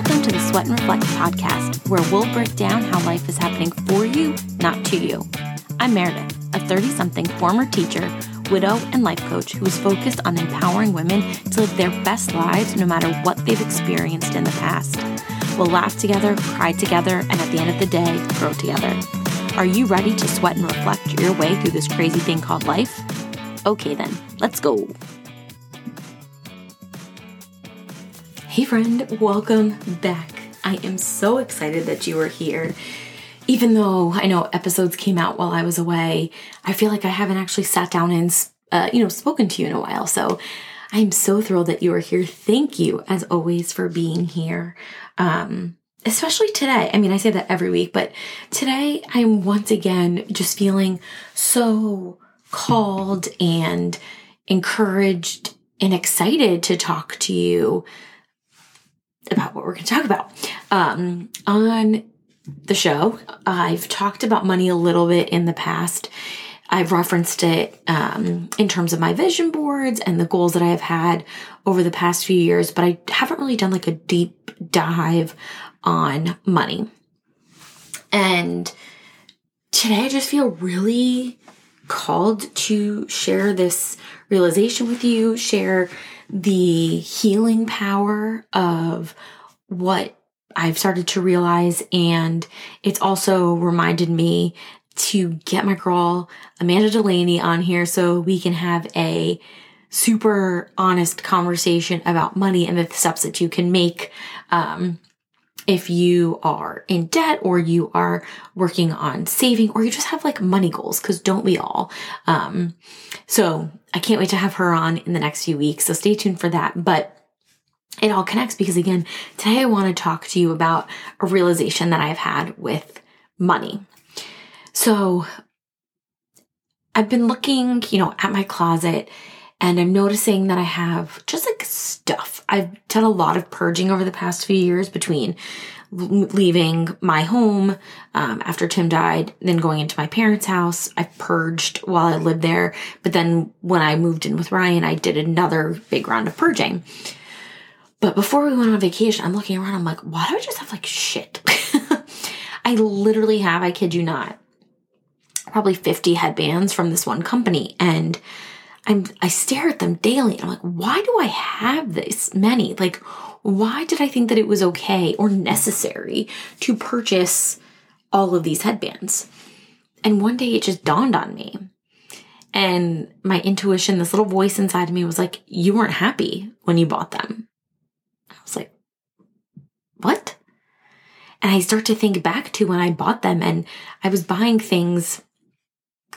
Welcome to the Sweat and Reflect podcast, where we'll break down how life is happening for you, not to you. I'm Meredith, a 30 something former teacher, widow, and life coach who is focused on empowering women to live their best lives no matter what they've experienced in the past. We'll laugh together, cry together, and at the end of the day, grow together. Are you ready to sweat and reflect your way through this crazy thing called life? Okay, then, let's go. Hey, friend, welcome back. I am so excited that you are here. Even though I know episodes came out while I was away, I feel like I haven't actually sat down and, uh, you know, spoken to you in a while. So I'm so thrilled that you are here. Thank you, as always, for being here. Um, especially today. I mean, I say that every week, but today I'm once again just feeling so called and encouraged and excited to talk to you about what we're going to talk about. Um, on the show, I've talked about money a little bit in the past. I've referenced it um, in terms of my vision boards and the goals that I have had over the past few years, but I haven't really done like a deep dive on money. And today I just feel really called to share this realization with you, share the healing power of what I've started to realize. And it's also reminded me to get my girl Amanda Delaney on here so we can have a super honest conversation about money and the steps that you can make um, if you are in debt or you are working on saving or you just have like money goals because don't we all? Um, so i can't wait to have her on in the next few weeks so stay tuned for that. But it all connects because again today i want to talk to you about a realization that i've had with money. So i've been looking you know at my closet and I'm noticing that I have just like stuff. I've done a lot of purging over the past few years between leaving my home um, after Tim died, then going into my parents' house. I purged while I lived there, but then when I moved in with Ryan, I did another big round of purging. But before we went on vacation, I'm looking around. I'm like, why do I just have like shit? I literally have, I kid you not, probably 50 headbands from this one company. And I'm, I stare at them daily. I'm like, why do I have this many? Like, why did I think that it was okay or necessary to purchase all of these headbands? And one day it just dawned on me. And my intuition, this little voice inside of me was like, you weren't happy when you bought them. I was like, what? And I start to think back to when I bought them and I was buying things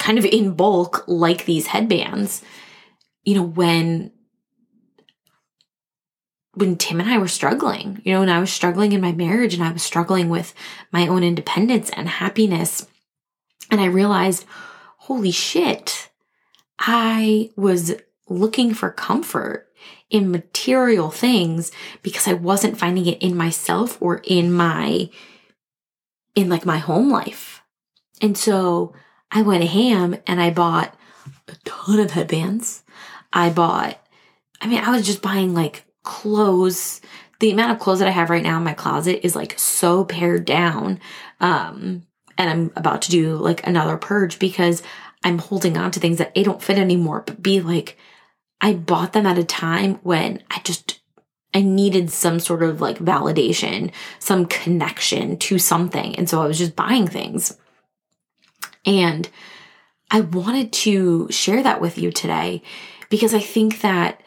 kind of in bulk, like these headbands, you know, when when Tim and I were struggling, you know, and I was struggling in my marriage and I was struggling with my own independence and happiness. And I realized, holy shit, I was looking for comfort in material things because I wasn't finding it in myself or in my, in like my home life. And so I went ham and I bought a ton of headbands. I bought, I mean, I was just buying like clothes. The amount of clothes that I have right now in my closet is like so pared down. Um, and I'm about to do like another purge because I'm holding on to things that A don't fit anymore, but B like I bought them at a time when I just I needed some sort of like validation, some connection to something. And so I was just buying things. And I wanted to share that with you today because I think that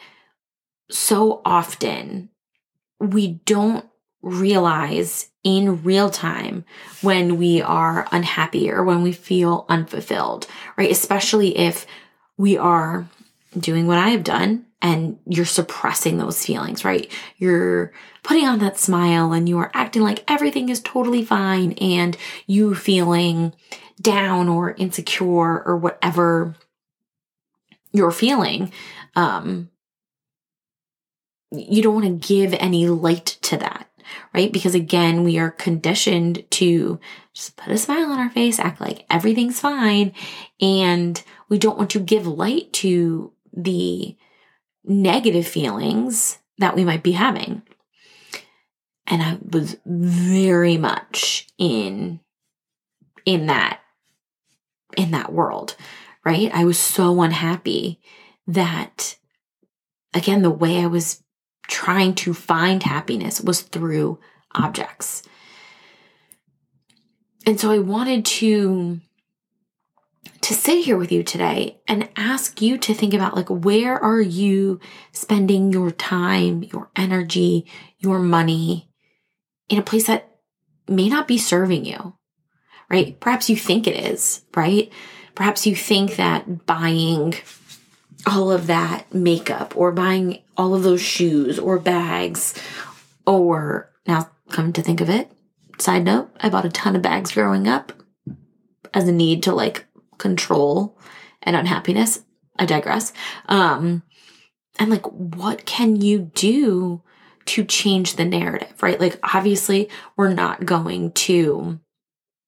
so often we don't realize in real time when we are unhappy or when we feel unfulfilled, right? Especially if we are doing what I have done and you're suppressing those feelings, right? You're putting on that smile and you are acting like everything is totally fine and you feeling down or insecure or whatever you're feeling, um, you don't want to give any light to that, right? Because again, we are conditioned to just put a smile on our face, act like everything's fine. And we don't want to give light to the negative feelings that we might be having. and I was very much in in that in that world, right? I was so unhappy that again the way I was trying to find happiness was through objects. And so I wanted to to sit here with you today and ask you to think about like where are you spending your time, your energy, your money in a place that may not be serving you. Right? Perhaps you think it is, right? Perhaps you think that buying all of that makeup or buying all of those shoes or bags or now come to think of it, side note, I bought a ton of bags growing up as a need to like control and unhappiness. I digress. Um, and like, what can you do to change the narrative, right? Like, obviously, we're not going to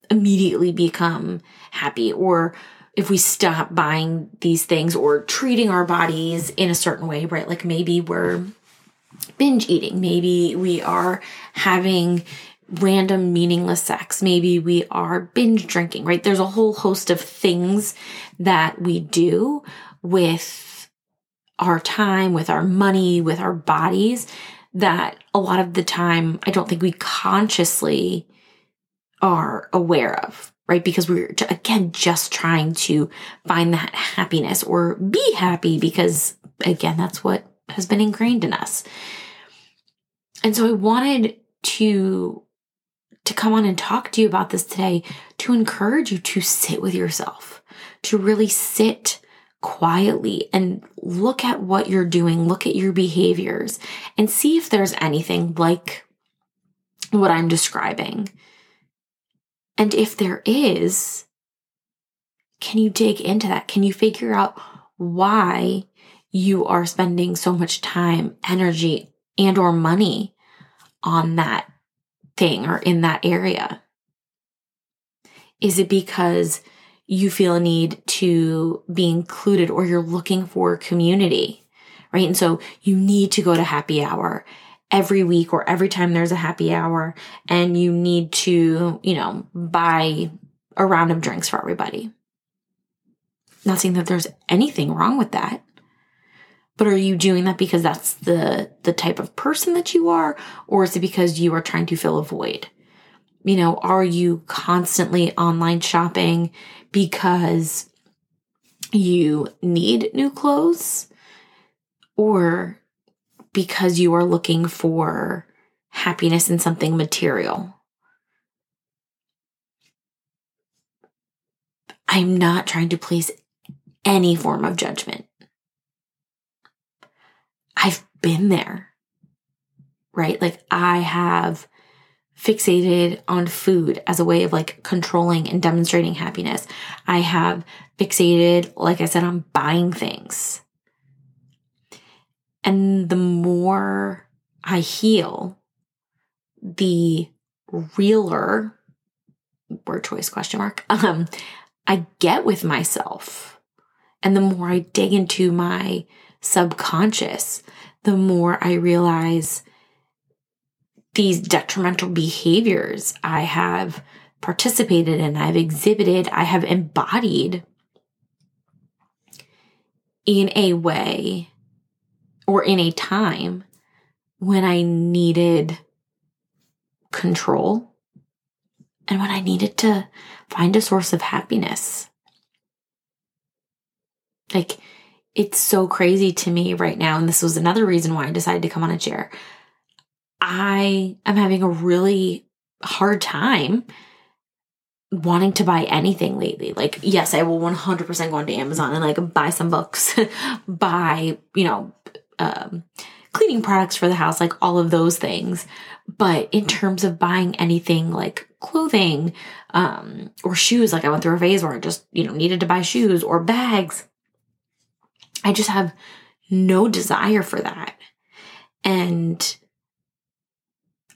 immediately become happy or if we stop buying these things or treating our bodies in a certain way, right? Like maybe we're binge eating, maybe we are having random meaningless sex. Maybe we are binge drinking, right? There's a whole host of things that we do with our time, with our money, with our bodies that a lot of the time I don't think we consciously are aware of, right? Because we're again just trying to find that happiness or be happy because again, that's what has been ingrained in us. And so I wanted to to come on and talk to you about this today to encourage you to sit with yourself, to really sit quietly and look at what you're doing, look at your behaviors, and see if there's anything like what I'm describing. And if there is, can you dig into that? Can you figure out why you are spending so much time, energy, and or money on that thing or in that area? Is it because you feel a need to be included or you're looking for community, right? And so you need to go to happy hour every week or every time there's a happy hour and you need to, you know, buy a round of drinks for everybody. Not saying that there's anything wrong with that. But are you doing that because that's the the type of person that you are or is it because you are trying to fill a void? You know, are you constantly online shopping because you need new clothes or because you are looking for happiness in something material? I'm not trying to place any form of judgment. I've been there, right? Like I have fixated on food as a way of like controlling and demonstrating happiness. I have fixated, like I said, on buying things. And the more I heal, the realer word choice question mark um I get with myself. And the more I dig into my subconscious, the more I realize these detrimental behaviors I have participated in, I've exhibited, I have embodied in a way or in a time when I needed control and when I needed to find a source of happiness. Like, it's so crazy to me right now. And this was another reason why I decided to come on a chair. I am having a really hard time wanting to buy anything lately. Like, yes, I will 100% go onto Amazon and like buy some books, buy, you know, um, cleaning products for the house, like all of those things. But in terms of buying anything like clothing, um, or shoes, like I went through a phase where I just, you know, needed to buy shoes or bags. I just have no desire for that. And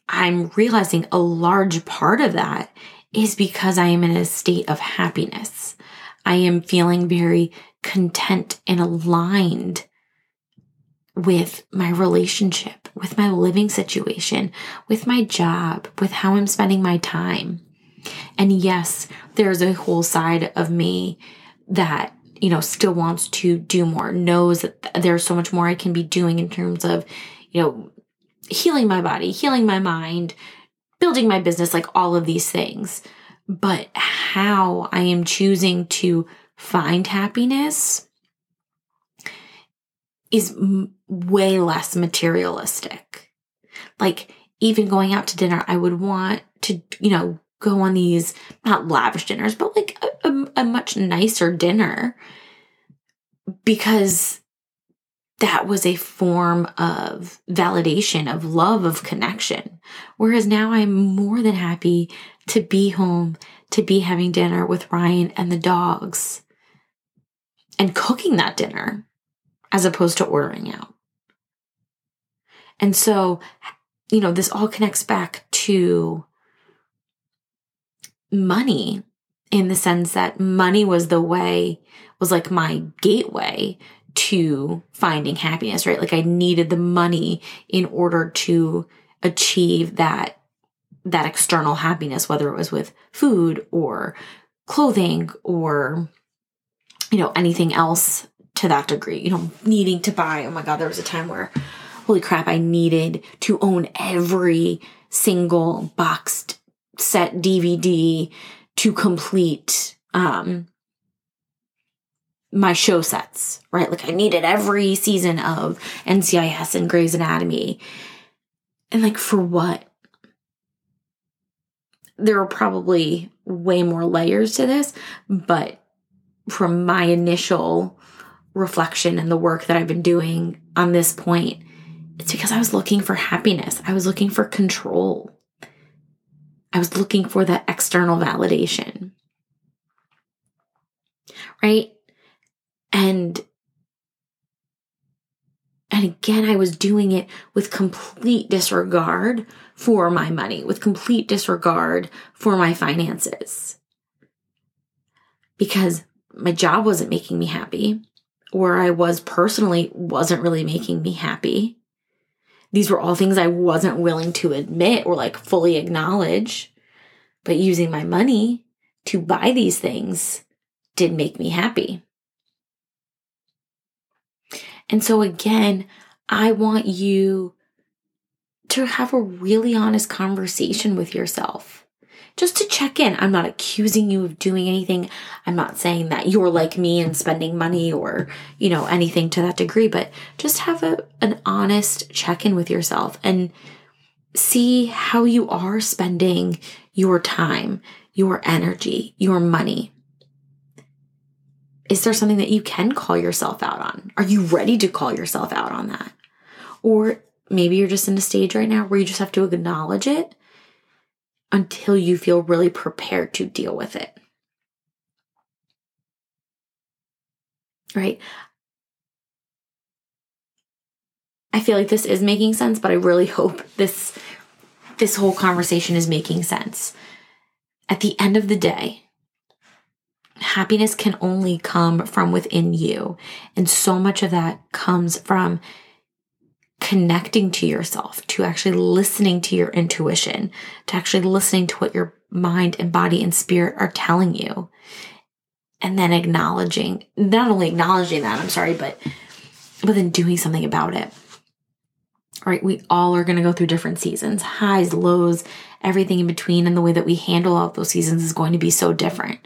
I'm realizing a large part of that is because I am in a state of happiness. I am feeling very content and aligned with my relationship with my living situation, with my job, with how I'm spending my time. And yes, there's a whole side of me that, you know, still wants to do more, knows that there's so much more I can be doing in terms of, you know, healing my body, healing my mind, building my business, like all of these things. But how I am choosing to find happiness is m- way less materialistic. Like, even going out to dinner, I would want to, you know, go on these not lavish dinners, but like a, a, a much nicer dinner because that was a form of validation, of love, of connection. Whereas now I'm more than happy to be home, to be having dinner with Ryan and the dogs and cooking that dinner as opposed to ordering out. And so, you know, this all connects back to money in the sense that money was the way, was like my gateway to finding happiness, right? Like I needed the money in order to achieve that that external happiness whether it was with food or clothing or you know anything else to that degree you know needing to buy oh my god there was a time where holy crap i needed to own every single boxed set dvd to complete um my show sets, right? Like I needed every season of NCIS and Grey's Anatomy. And like for what? There are probably way more layers to this, but from my initial reflection and the work that I've been doing on this point, it's because I was looking for happiness. I was looking for control. I was looking for that external validation. Right? And and again, I was doing it with complete disregard for my money, with complete disregard for my finances. Because my job wasn't making me happy, where I was personally wasn't really making me happy. These were all things I wasn't willing to admit or like fully acknowledge. But using my money to buy these things did make me happy. And so, again, I want you to have a really honest conversation with yourself. Just to check in. I'm not accusing you of doing anything. I'm not saying that you're like me and spending money or, you know, anything to that degree, but just have a, an honest check in with yourself and see how you are spending your time, your energy, your money. Is there something that you can call yourself out on? Are you ready to call yourself out on that? Or maybe you're just in a stage right now where you just have to acknowledge it until you feel really prepared to deal with it. Right? I feel like this is making sense, but I really hope this this whole conversation is making sense. At the end of the day, happiness can only come from within you. And so much of that comes from connecting to yourself, to actually listening to your intuition, to actually listening to what your mind and body and spirit are telling you. And then acknowledging, not only acknowledging that, I'm sorry, but but then doing something about it. Right? We all are going to go through different seasons, highs, lows, everything in between. And the way that we handle all those seasons is going to be so different.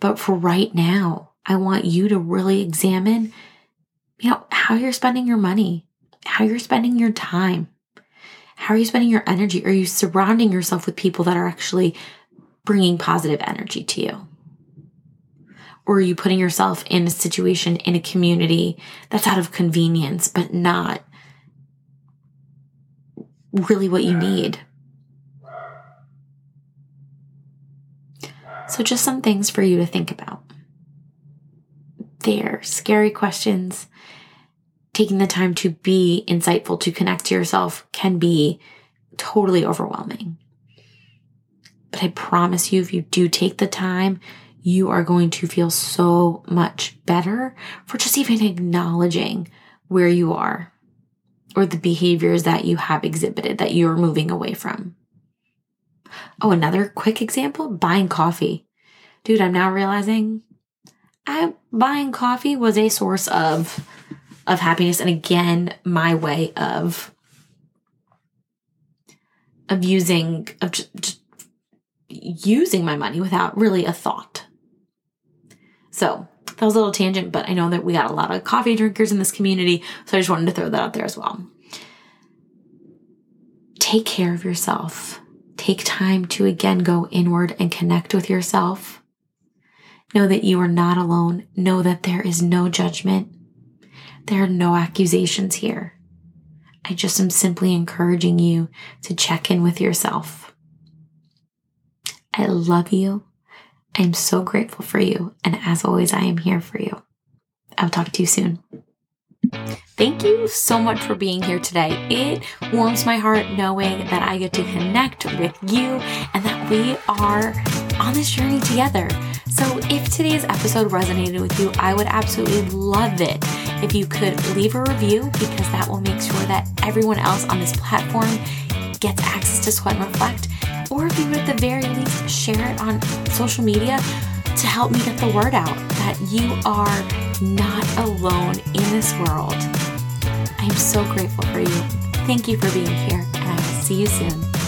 But for right now, I want you to really examine, you know, how you're spending your money, how you're spending your time. How are you spending your energy? Are you surrounding yourself with people that are actually bringing positive energy to you? Or are you putting yourself in a situation, in a community that's out of convenience, but not really what you need? So, just some things for you to think about. They're scary questions. Taking the time to be insightful, to connect to yourself can be totally overwhelming. But I promise you, if you do take the time, you are going to feel so much better for just even acknowledging where you are or the behaviors that you have exhibited that you're moving away from. Oh, another quick example buying coffee. Dude, I'm now realizing I buying coffee was a source of of happiness and again my way of of using of just, using my money without really a thought. So that was a little tangent, but I know that we got a lot of coffee drinkers in this community, so I just wanted to throw that out there as well. Take care of yourself. Take time to again go inward and connect with yourself. Know that you are not alone. Know that there is no judgment. There are no accusations here. I just am simply encouraging you to check in with yourself. I love you. I'm so grateful for you. And as always, I am here for you. I'll talk to you soon. Thank you so much for being here today. It warms my heart knowing that I get to connect with you and that we are on this journey together. So, if today's episode resonated with you, I would absolutely love it if you could leave a review because that will make sure that everyone else on this platform gets access to Sweat and Reflect. Or if you would at the very least share it on social media to help me get the word out that you are not alone in this world. I'm so grateful for you. Thank you for being here, and I will see you soon.